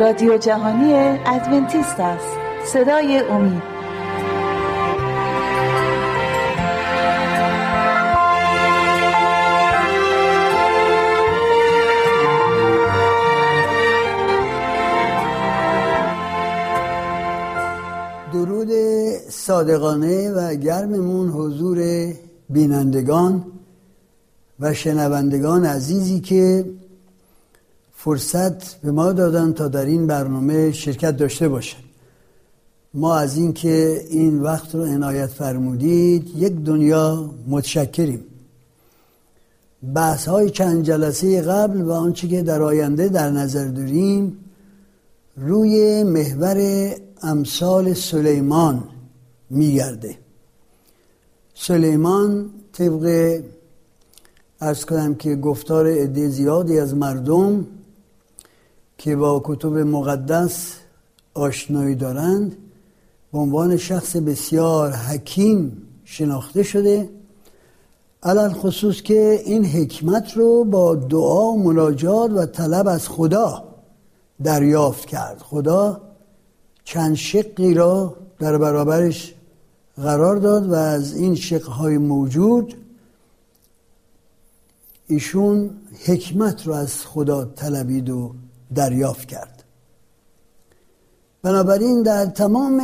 رادیو جهانی ادونتیست است. صدای امید. درود صادقانه و گرممون حضور بینندگان و شنوندگان عزیزی که فرصت به ما دادن تا در این برنامه شرکت داشته باشن. ما از اینکه این وقت رو عنایت فرمودید یک دنیا متشکریم. بحث های چند جلسه قبل و آنچه که در آینده در نظر داریم روی محور امثال سلیمان میگرده. سلیمان طبق ارز کنم که گفتار عده زیادی از مردم که با کتب مقدس آشنایی دارند به عنوان شخص بسیار حکیم شناخته شده علال خصوص که این حکمت رو با دعا و مناجات و طلب از خدا دریافت کرد. خدا چند شقی را در برابرش قرار داد و از این شقهای موجود ایشون حکمت رو از خدا طلبید و دریافت کرد. بنابراین در تمام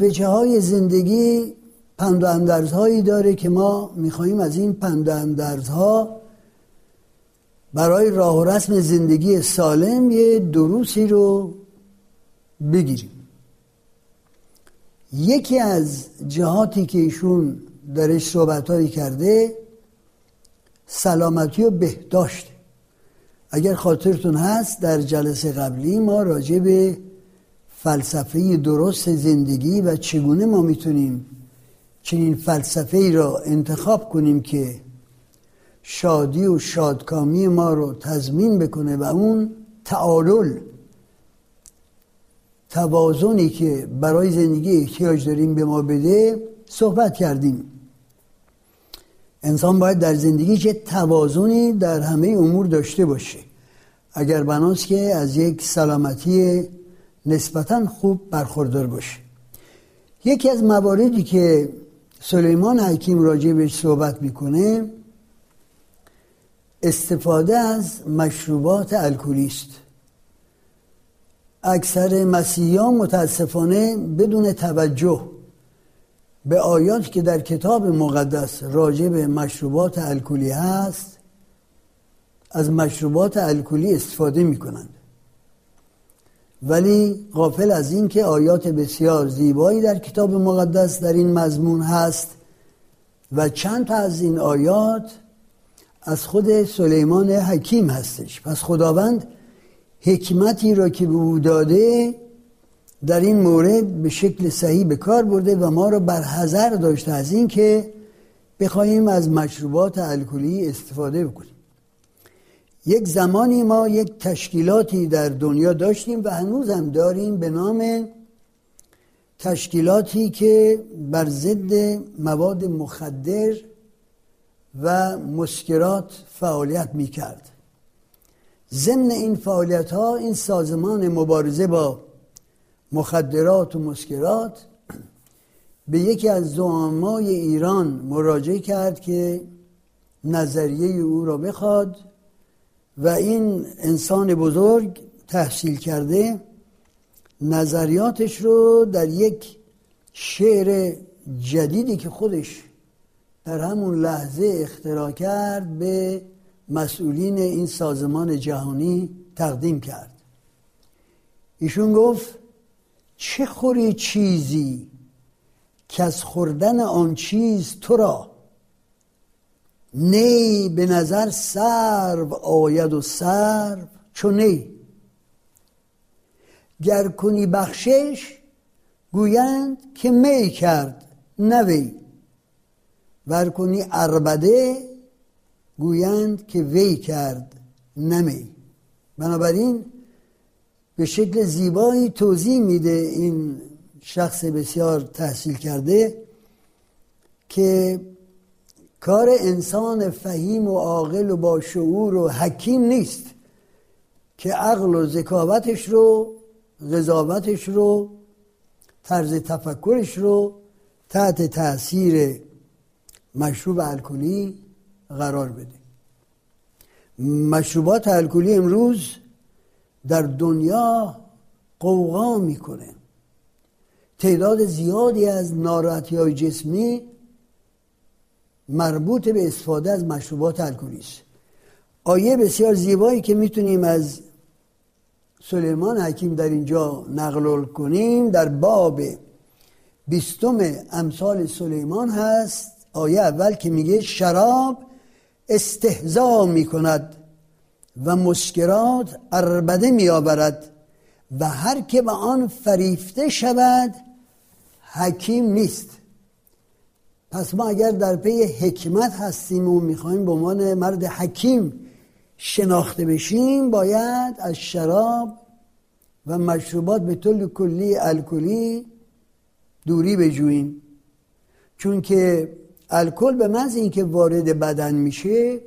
وجه های زندگی پند و اندرزهایی داره که ما می‌خواهیم از این پند و اندرزها برای راه و رسم زندگی سالم یه دروسی رو بگیریم. یکی از جهاتی که ایشون درش صحبتهایی کرده سلامتی و بهداشت اگر خاطرتون هست در جلسه قبلی ما راجع به فلسفه درست زندگی و چگونه ما می‌تونیم چنین فلسفه ای را انتخاب کنیم که شادی و شادکامی ما رو تضمین بکنه و اون تعادل توازنی که برای زندگی احتیاج داریم به ما بده صحبت کردیم. انسان باید در زندگی چه توازنی در همه امور داشته باشه. اگر بناست که از یک سلامتی نسبتا خوب برخوردار باشه یکی از مواردی که سلیمان حکیم راجع بهش صحبت می‌کنه استفاده از مشروبات الکلی است. اکثر مسیحیان متاسفانه بدون توجه به آیات که در کتاب مقدس راجع به مشروبات الکلی هست از مشروبات الکلی استفاده می کنند ولی غافل از این که آیات بسیار زیبایی در کتاب مقدس در این مضمون هست و چند تا از این آیات از خود سلیمان حکیم هستش. پس خداوند حکمتی را که به او داده در این مورد به شکل صحیح به کار برده و ما را بر حذر داشته از این که بخواهیم از مشروبات الکلی استفاده بکنیم. یک زمانی ما یک تشکیلاتی در دنیا داشتیم و هنوز هم داریم به نام تشکیلاتی که بر ضد مواد مخدر و مسکرات فعالیت می کرد ضمن این فعالیت ها این سازمان مبارزه با مخدرات و مسکرات به یکی از زعمای ایران مراجعه کرد که نظریه او را بخواد و این انسان بزرگ تحصیل کرده نظریاتش رو در یک شعر جدیدی که خودش در همون لحظه اختراع کرد به مسئولین این سازمان جهانی تقدیم کرد. ایشون گفت چه خوری چیزی که از خوردن آن چیز تو را نی به نظر سرو آید و سرو چو نی. گر کنی بخشش گویند که می کرد نوی ور کنی اربده گویند که وی کرد نمی بنابراین به شکل زیبایی توضیح میده این شخص بسیار تحصیل کرده که کار انسان فهیم و عاقل و با شعور و حکیم نیست که عقل و ذکاوتش رو قضاوتش رو طرز تفکرش رو تحت تاثیر مشروب الکلی قرار بده. مشروبات الکلی امروز در دنیا قوقا می‌کنه. تعداد زیادی از ناراحتی های جسمی مربوط به استفاده از مشروبات الکلی است آیه بسیار زیبایی که می‌تونیم از سلیمان حکیم در اینجا نقل کنیم در باب بیستم امثال سلیمان هست. آیه اول که میگه شراب استهزا می‌کند و مسکرات اربده میآورد و هر که به آن فریفته شود حکیم نیست. پس ما اگر در پی حکمت هستیم و می‌خوایم به عنوان مرد حکیم شناخته بشیم باید از شراب و مشروبات به طول کلی الکلی دوری بجوییم. چون که الکل به محض اینکه وارد بدن میشه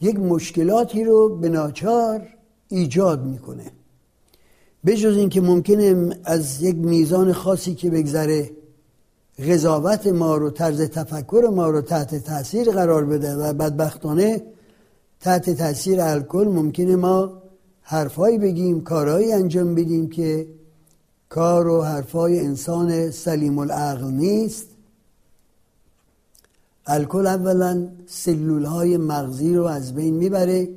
یک مشکلاتی رو به ناچار ایجاد می‌کنه. به جز اینکه ممکنه از یک میزان خاصی که بگذره قضاوت ما رو طرز تفکر ما رو تحت تاثیر قرار بده و بدبختانه تحت تاثیر الکل ممکنه ما حرفایی بگیم کارهایی انجام بدیم که کار و حرفای انسان سلیم العقل نیست. الکل اولا سلول های مغزی رو از بین می‌بره.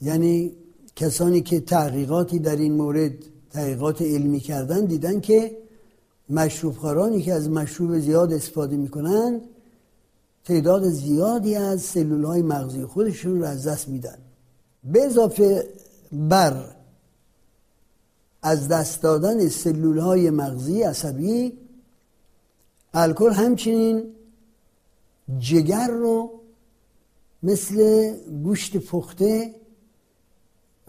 یعنی کسانی که تحقیقاتی در این مورد تحقیقات علمی کردن دیدن که مشروب که از مشروب زیاد استفاده می‌کنن تعداد زیادی از سلول های مغزی خودشون رو از دست میدن. به اضافه بر از دست دادن سلول های مغزی عصبی الکل همچنین جگر رو مثل گوشت پخته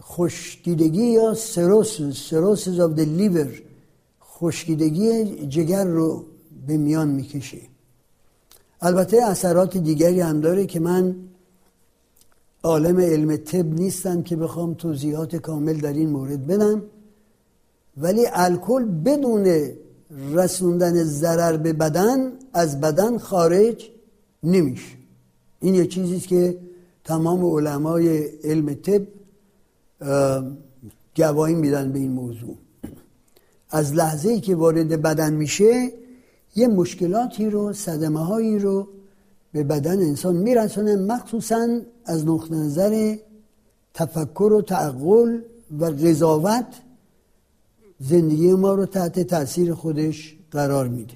خشکیدگی یا سروسز سروسز آف the لیور خشکیدگی جگر رو به میان می‌کشه. البته اثرات دیگری هم داره که من عالم علم طب نیستم که بخوام توضیحات کامل در این مورد بدم ولی الکل بدون رسوندن ضرر به بدن از بدن خارج نمیشه. این یه چیزی که تمام علمای علم طب گواهی میدن به این موضوع. از لحظه ای که وارد بدن میشه یه مشکلاتی رو صدمه هایی رو به بدن انسان میرسونه مخصوصا از نقطه نظر تفکر و تعقل و قضاوت زندگی ما رو تحت تاثیر خودش قرار میده.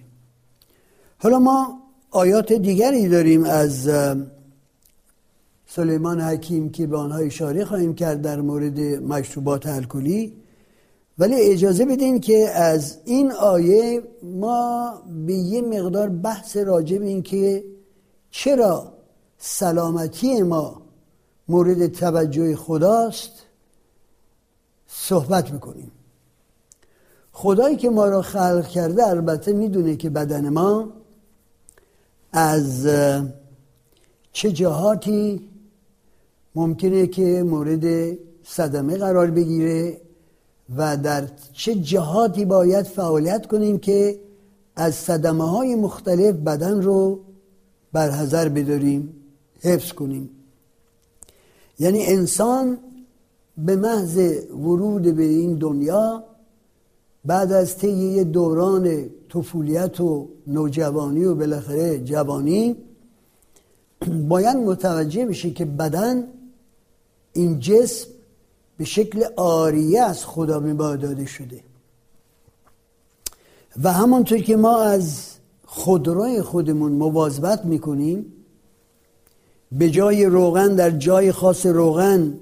حالا ما آیات دیگری داریم از سلیمان حکیم که به آنها اشاره خواهیم کرد در مورد مشروبات الکلی. ولی اجازه بدین که از این آیه ما به یه مقدار بحث راجع به این که چرا سلامتی ما مورد توجه خداست صحبت می‌کنیم خدایی که ما را خلق کرده البته می‌دونه که بدن ما از چه جهاتی ممکنه که مورد صدمه قرار بگیره. و در چه جهاتی باید فعالیت کنیم که از صدمه های مختلف بدن رو برحضر بداریم حفظ کنیم. یعنی انسان به محض ورود به این دنیا بعد از طی دوران طفولیت و نوجوانی و بالاخره جوانی باید متوجه بشه که بدن این جسم به شکل آریه از خدا به داده شده. و همانطور که ما از خودروی خودمون مواظبت می‌کنیم به جای روغن در جای خاص روغن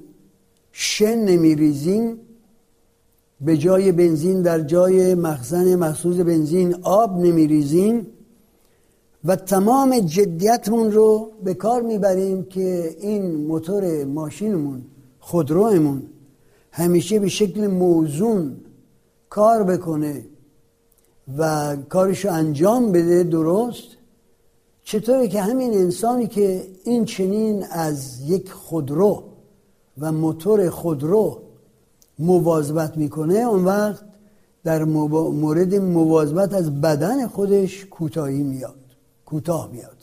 شن نمیریزیم به جای بنزین در جای مخزن مخصوص بنزین آب نمیریزیم و تمام جدیتمون رو به کار می‌بریم که این موتور ماشینمون خودرومون همیشه به شکل موزون کار بکنه و کارشو انجام بده درست چطوره که همین انسانی که این چنین از یک خودرو و موتور خودرو مواظبت می‌کنه اون وقت در مورد مواظبت از بدن خودش کوتاهی میاد کوتاه میاد.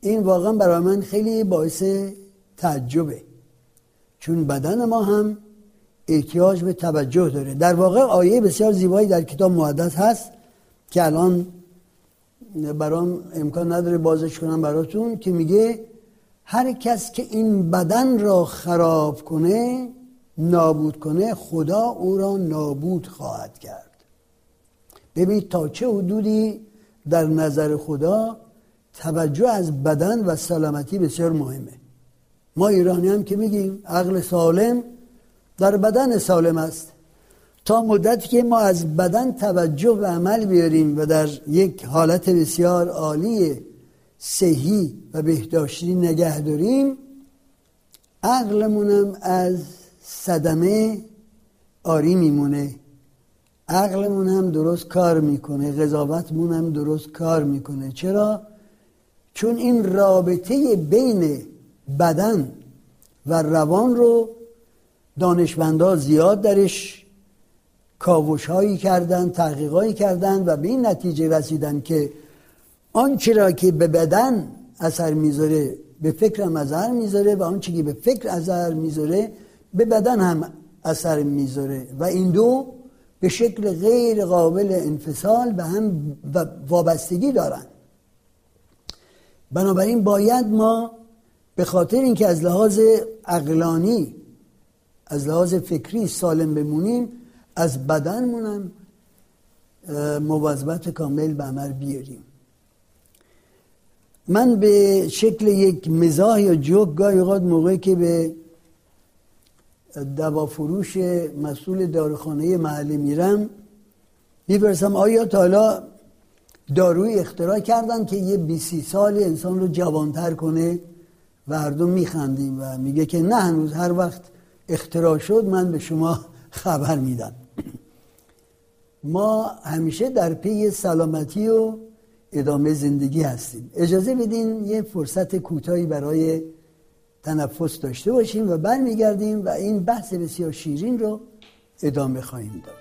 این واقعا برای من خیلی باعث تعجبه. چون بدن ما هم احتیاج به توجه داره. در واقع آیه بسیار زیبایی در کتاب مقدس هست که الان برام امکان نداره بازش کنم براتون که میگه هر کس که این بدن را خراب کنه نابود کنه خدا او را نابود خواهد کرد. ببینید تا چه حدودی در نظر خدا توجه از بدن و سلامتی بسیار مهمه. ما ایرانی هم که میگیم عقل سالم در بدن سالم است. تا مدتی که ما از بدن توجه و عمل بیاریم و در یک حالت بسیار عالی صحی و بهداشتی نگه داریم عقلمونم از صدمه آری میمونه. عقلمون هم درست کار می‌کنه قضاوتمون هم درست کار می‌کنه. چرا؟ چون این رابطه بین بدن و روان رو دانشمندا زیاد درش کاوش هایی کردن تحقیقایی کردن و به این نتیجه رسیدن که آنچه را که به بدن اثر می‌ذاره به فکر اثر می‌ذاره و آنچه که به فکر اثر می‌ذاره به بدن هم اثر می‌ذاره و این دو به شکل غیر قابل انفصال به هم وابستگی دارن. بنابراین باید ما به خاطر اینکه از لحاظ اقلانی از لحاظ فکری سالم بمونیم از بدنمونم مواظبت کامل به عمل بیاریم. من به شکل یک مزاح یا جوک گاهی اوقات موقعی که به دوافروش مسئول داروخانه محلی میرم می‌پرسم آیا تا حالا داروی اختراع کردن که یه بیسی سال انسان رو جوانتر کنه؟ و هر دو میخندیم و میگه که نه هنوز هر وقت اختراع شد من به شما خبر میدم. ما همیشه در پی سلامتی و ادامه زندگی هستیم. اجازه بدین یه فرصت کوتاهی برای تنفس داشته باشیم و برمیگردیم و این بحث بسیار شیرین رو ادامه خواهیم داد.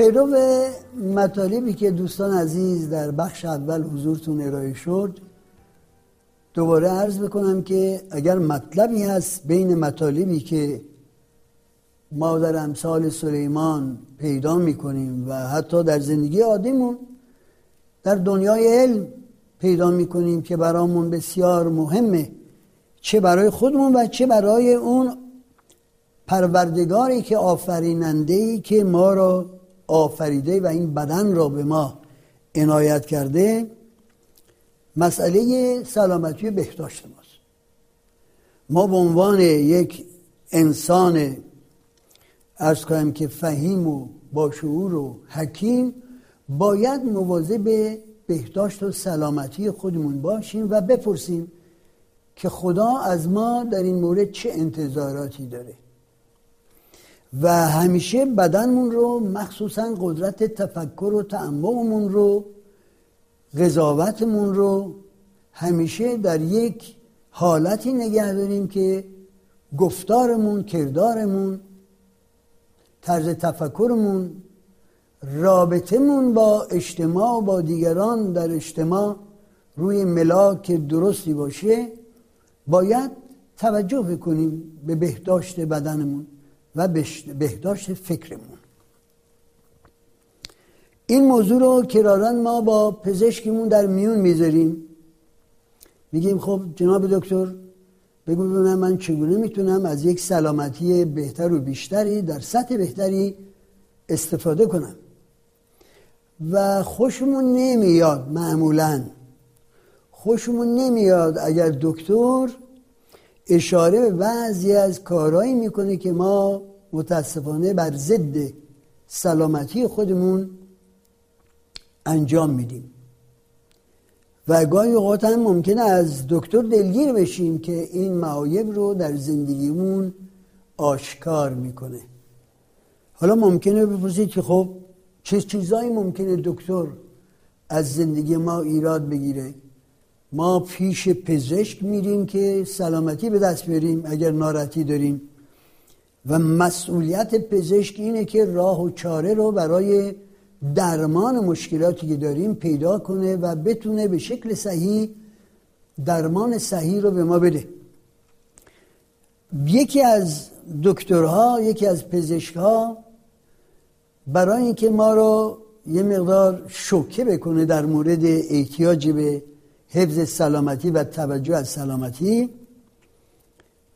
پیرو مطالبی که دوستان عزیز در بخش اول حضورتون ارائه شد دوباره عرض بکنم که اگر مطلبی هست بین مطالبی که ما در امثال سلیمان پیدا می‌کنیم و حتی در زندگی عادیمون در دنیای علم پیدا می‌کنیم که برامون بسیار مهمه چه برای خودمون و چه برای اون پروردگاری که آفریننده که ما را آفریده و این بدن را به ما عنایت کرده مسئله سلامتی بهداشت ماست. ما به عنوان یک انسان ارز کنم که فهیم و باشعور و حکیم باید مواظب بهداشت و سلامتی خودمون باشیم و بپرسیم که خدا از ما در این مورد چه انتظاراتی داره. و همیشه بدنمون رو مخصوصا قدرت تفکر و تعمقمون رو قضاوتمون رو همیشه در یک حالتی نگه داریم که گفتارمون کردارمون طرز تفکرمون رابطمون با اجتماع و با دیگران در اجتماع روی ملاک درستی باشه باید توجه کنیم به بهداشت بدنمون. و بهداشت فکرمون. این موضوع رو کرارن ما با پزشکمون در میون می‌ذاریم. میگیم خب جناب دکتر بگو ببینم من چگونه می‌تونم از یک سلامتی بهتر و بیشتری در سطح بهتری استفاده کنم؟ و خوشمون نمیاد معمولا. خوشمون نمیاد اگر دکتر اشاره به بعضی از کارهایی می‌کنه که ما متاسفانه بر ضد سلامتی خودمون انجام میدیم. و گاهی اوقات هم ممکنه از دکتر دلگیر بشیم که این معایب رو در زندگیمون آشکار می‌کنه. حالا ممکنه بپرسید که خب چه چیزایی ممکنه دکتر از زندگی ما ایراد بگیره؟ ما پیش پزشک میریم که سلامتی به دست بریم اگر ناراحتی داریم. و مسئولیت پزشک اینه که راه و چاره رو برای درمان مشکلاتی که داریم پیدا کنه و بتونه به شکل صحیح درمان صحیح رو به ما بده. یکی از دکترها یکی از پزشکها برای اینکه ما رو یه مقدار شوکه بکنه در مورد احتیاج به حفظ سلامتی و توجه از سلامتی.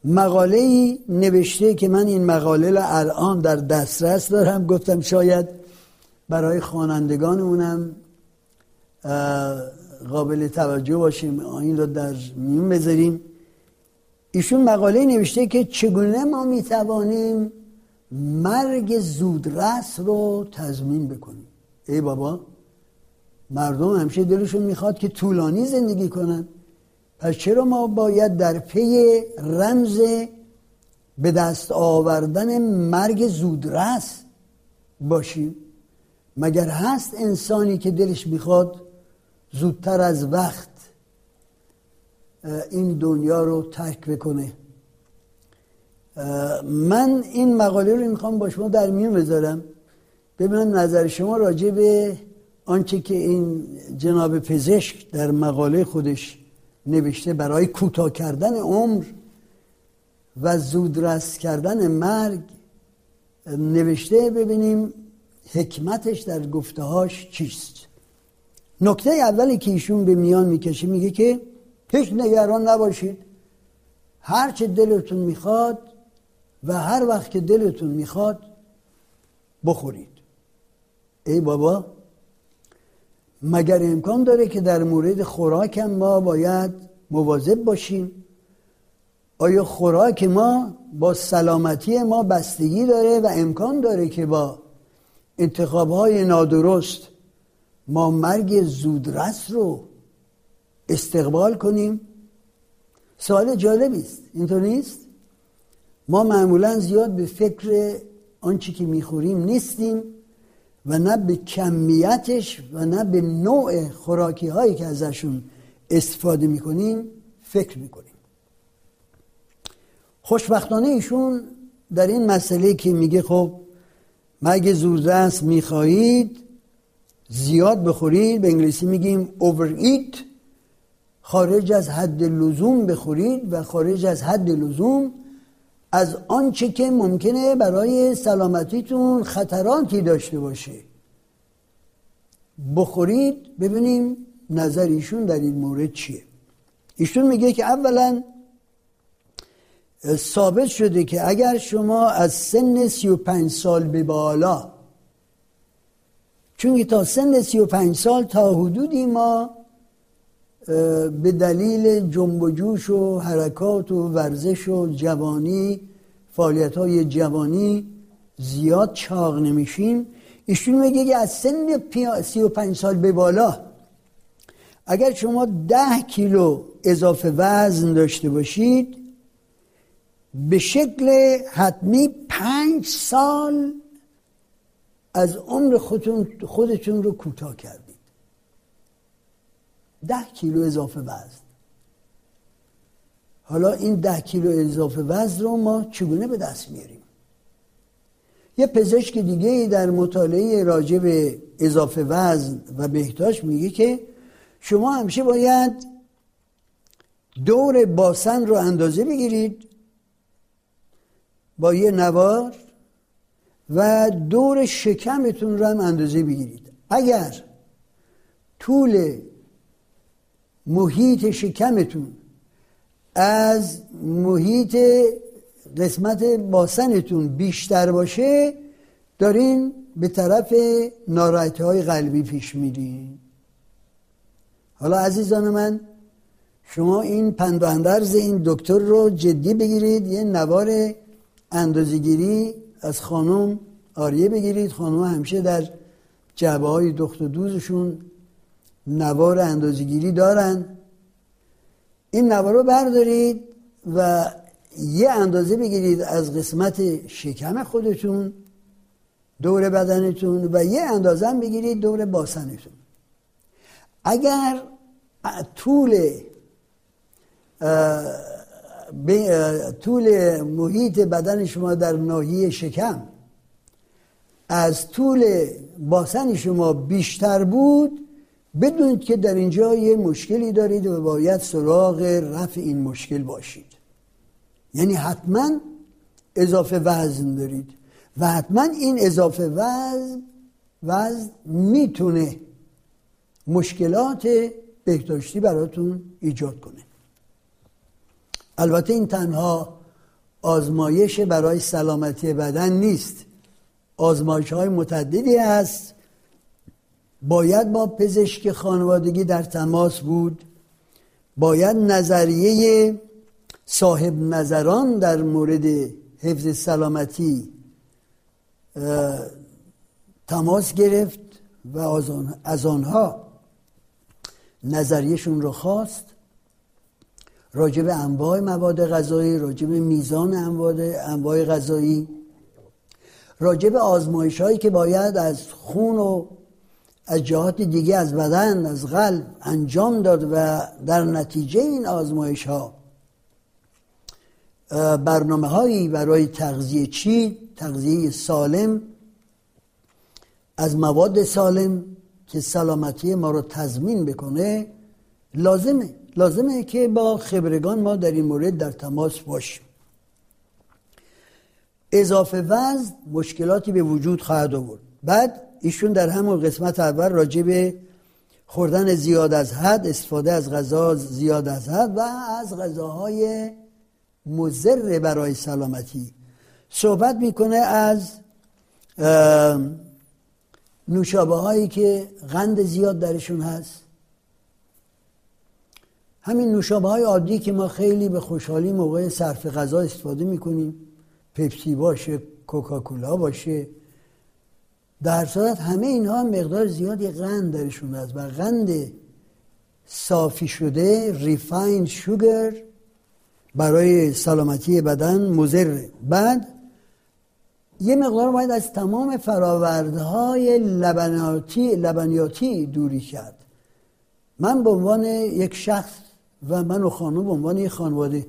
مقاله ای نوشته که من این مقاله را الان در دسترس دارم. گفتم شاید برای خوانندگانمونم قابل توجه باشیم این رو در میون بذاریم. ایشون مقاله نوشته که چگونه ما می‌توانیم مرگ زودرس رو تضمین بکنیم. ای بابا مردم همیشه دلشون می‌خواد که طولانی زندگی کنن. پس چرا ما باید در پی رمز به دست آوردن مرگ زودرس باشیم؟ مگر هست انسانی که دلش می‌خواد زودتر از وقت این دنیا رو ترک بکنه؟ من این مقاله رو می‌خوام با شما در میون بذارم. ببینم نظر شما راجع به آنچه که این جناب پزشک در مقاله خودش نوشته برای کوتاه کردن عمر و زودرس کردن مرگ نوشته ببینیم حکمتش در گفتهاش چیست. نکته اولی که ایشون به میان می‌کشه میگه که هیچ نگران نباشید. هر چه دلتون می‌خواد و هر وقت که دلتون می‌خواد بخورید. ای بابا مگر امکان داره که در مورد خوراک ما باید مواظب باشیم؟ آیا خوراک ما با سلامتی ما بستگی داره و امکان داره که با انتخاب های نادرست ما مرگ زودرس رو استقبال کنیم؟ سوال جالبی است. اینطور نیست؟ ما معمولا زیاد به فکر آنچه که می‌خوریم نیستیم. و نه به کمیتش و نه به نوع خوراکی هایی که ازشون استفاده می‌کنیم فکر می‌کنیم. خوشبختانه ایشون در این مسئله که میگه خب مگه زودرس می‌خواهید زیاد بخورید به انگلیسی میگیم overeat خارج از حد لزوم بخورید و خارج از حد لزوم از آنچه که ممکنه برای سلامتیتون خطراتی داشته باشه. بخورید ببینیم نظر ایشون در این مورد چیه. ایشون میگه که اولا ثابت شده که اگر شما از سن 35 سال به بالا چون تا سن 35 سال تا حدودی ما به دلیل جنب و جوش و حرکات و ورزش و جوانی فعالیت های جوانی زیاد چاق نمیشیم. ایشون میگه که از سن 35 سال به بالا اگر شما ده کیلو اضافه وزن داشته باشید به شکل حتمی پنج سال از عمر خودتون, خودتون رو کوتاه کردید ده کیلو اضافه وزن. حالا این ده کیلو اضافه وزن رو ما چگونه به دست میاریم؟ یه پزشک دیگه ای در مطالعه راجع به اضافه وزن و بهداشت میگه که شما همیشه باید دور باسن رو اندازه بگیرید با یه نوار و دور شکمتون رو هم اندازه بگیرید. اگر طول محیط شکمتون از محیط قسمت باسنتون بیشتر باشه دارین به طرف ناراحتی های قلبی پیش میرین. حالا عزیزان من شما این پند این دکتر رو جدی بگیرید یه نوار اندازگیری از خانم آریه بگیرید. خانم همیشه در جبه های دخت و دوزشون نوار اندازگیری دارن. این نوار رو بردارید و یه اندازه بگیرید از قسمت شکم خودتون دور بدنتون و یه اندازه هم بگیرید دور باسنتون. اگر طول طول محیط بدن شما در ناحیه شکم از طول باسن شما بیشتر بود بدونید که در اینجا یه مشکلی دارید و باید سراغ رفع این مشکل باشید. یعنی حتما اضافه وزن دارید و حتما این اضافه وزن وزن می‌تونه مشکلات بهداشتی براتون ایجاد کنه. البته این تنها آزمایش برای سلامتی بدن نیست. آزمایش های متعددی هست. باید با پزشک خانوادگی در تماس بود. باید نظریه صاحب نظران در مورد حفظ سلامتی تماس گرفت و از آنها نظریشون رو خواست. راجع به انواع مواد غذایی راجع به میزان انواع غذایی راجع به آزمایش هایی که باید از خون و از جهات دیگه از بدن از قلب انجام داد و در نتیجه این آزمایش ها برنامه هایی برای تغذیه چی؟ تغذیه سالم از مواد سالم که سلامتی ما رو تضمین بکنه لازمه. لازمه که با خبرگان ما در این مورد در تماس باشیم. اضافه وزن مشکلاتی به وجود خواهد آورد. بعد ایشون در همون قسمت اول راجع به خوردن زیاد از حد استفاده از غذا زیاد از حد و از غذاهای مزر برای سلامتی. صحبت می‌کنه از نوشابه هایی که غند زیاد درشون هست. همین نوشابه های عادی که ما خیلی به خوشحالی موقع صرف غذا استفاده می‌کنیم. پپسی باشه کوکاکولا باشه. در صورت همه اینها مقدار زیادی قند درشون هست و قند صافی شده ریفایند شوگر برای سلامتی بدن مضر. بعد یه مقدار باید از تمام فراوردهای لبنیاتی لبنیاتی دوری کرد. من به عنوان یک شخص و من و خانم به عنوان یک خانواده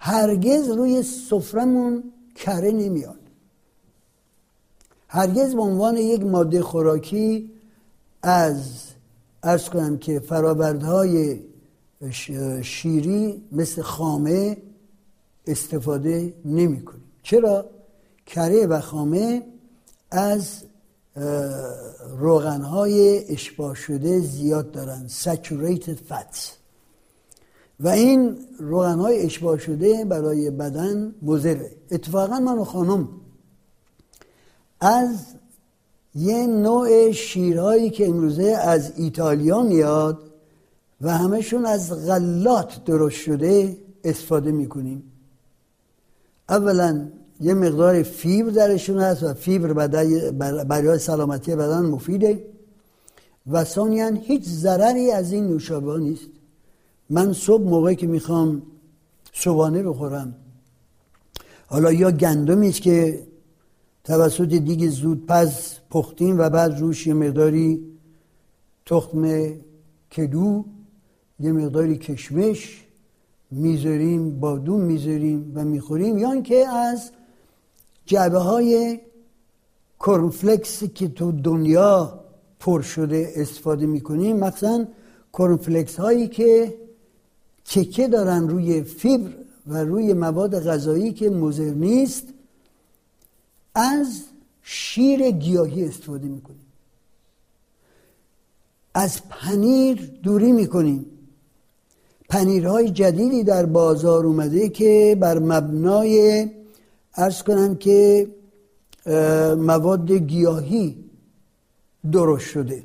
هرگز روی سفرمون کره نمیاد هرگز به عنوان یک ماده خوراکی از ارز کنم که فراوردهای شیری مثل خامه استفاده نمی کنیم. چرا؟ کره و خامه از روغنهای اشباه شده زیاد دارن saturated fats. و این روغنهای اشباه شده برای بدن مزره اتفاقا من و خانم از یه نوع شیرهایی که امروزه از ایتالیا میاد و همشون از غلات درست شده استفاده می‌کنیم. اولا یه مقدار فیبر درشون هست و فیبر برای سلامتی بدن مفیده. و ثانیا هیچ ضرری از این نوشابه نیست. من صبح موقعی که می‌خوام صبحانه بخورم. حالا یا گندمی که توسط زود پس پختیم و بعد روش یه مقداری تخم کدو یه مقداری کشمش می‌ذاریم بادوم می‌ذاریم و می‌خوریم. یا اینکه از جعبه های کورن‌فلکس که تو دنیا پر شده استفاده می‌کنیم مثلا کورن‌فلکس هایی که تکیه دارن روی فیبر و روی مواد غذایی که مضر نیست از شیر گیاهی استفاده می‌کنیم. از پنیر دوری می‌کنیم. پنیرهای جدیدی در بازار اومده که بر مبنای ارز کنم که مواد گیاهی درست شده.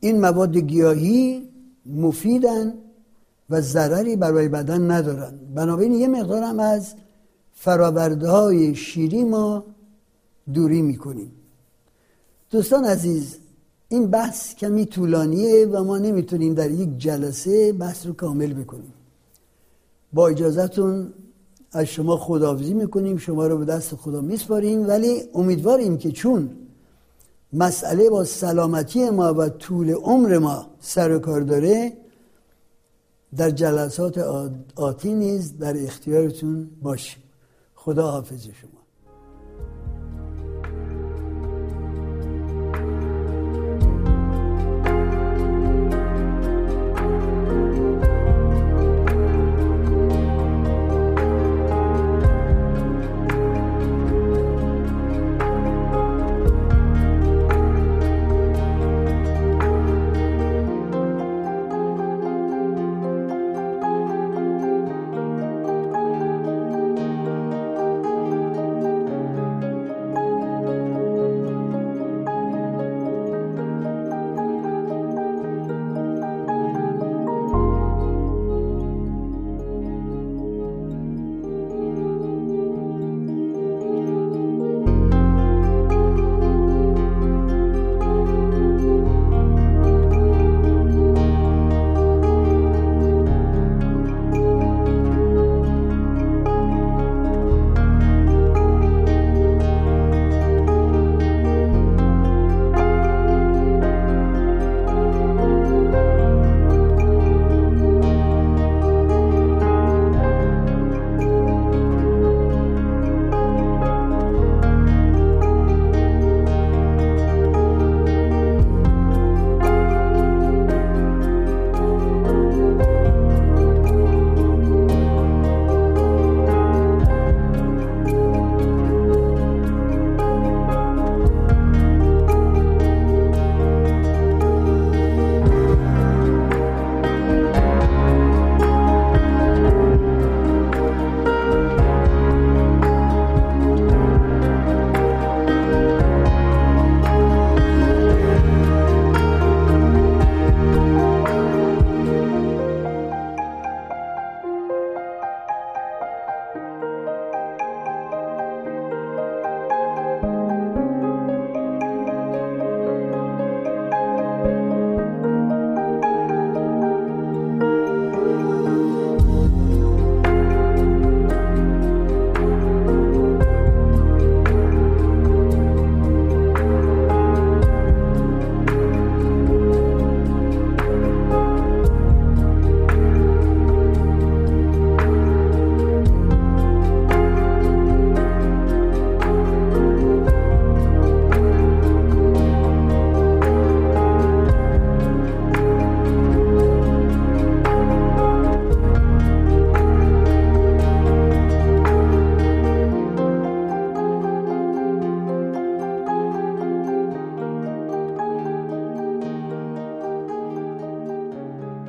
این مواد گیاهی مفیدن و ضرری برای بدن ندارن. بنابراین یه مقدارم از فراورده های شیری ما دوری می‌کنیم. دوستان عزیز این بحث کمی طولانیه و ما نمی‌تونیم در یک جلسه بحث رو کامل بکنیم. با اجازهتون از شما خداحافظی می‌کنیم شما رو به دست خدا میسپاریم ولی امیدواریم که چون مسئله با سلامتی ما و طول عمر ما سر و کار داره در جلسات آتی نیز در اختیارتون باشیم خداحافظ شما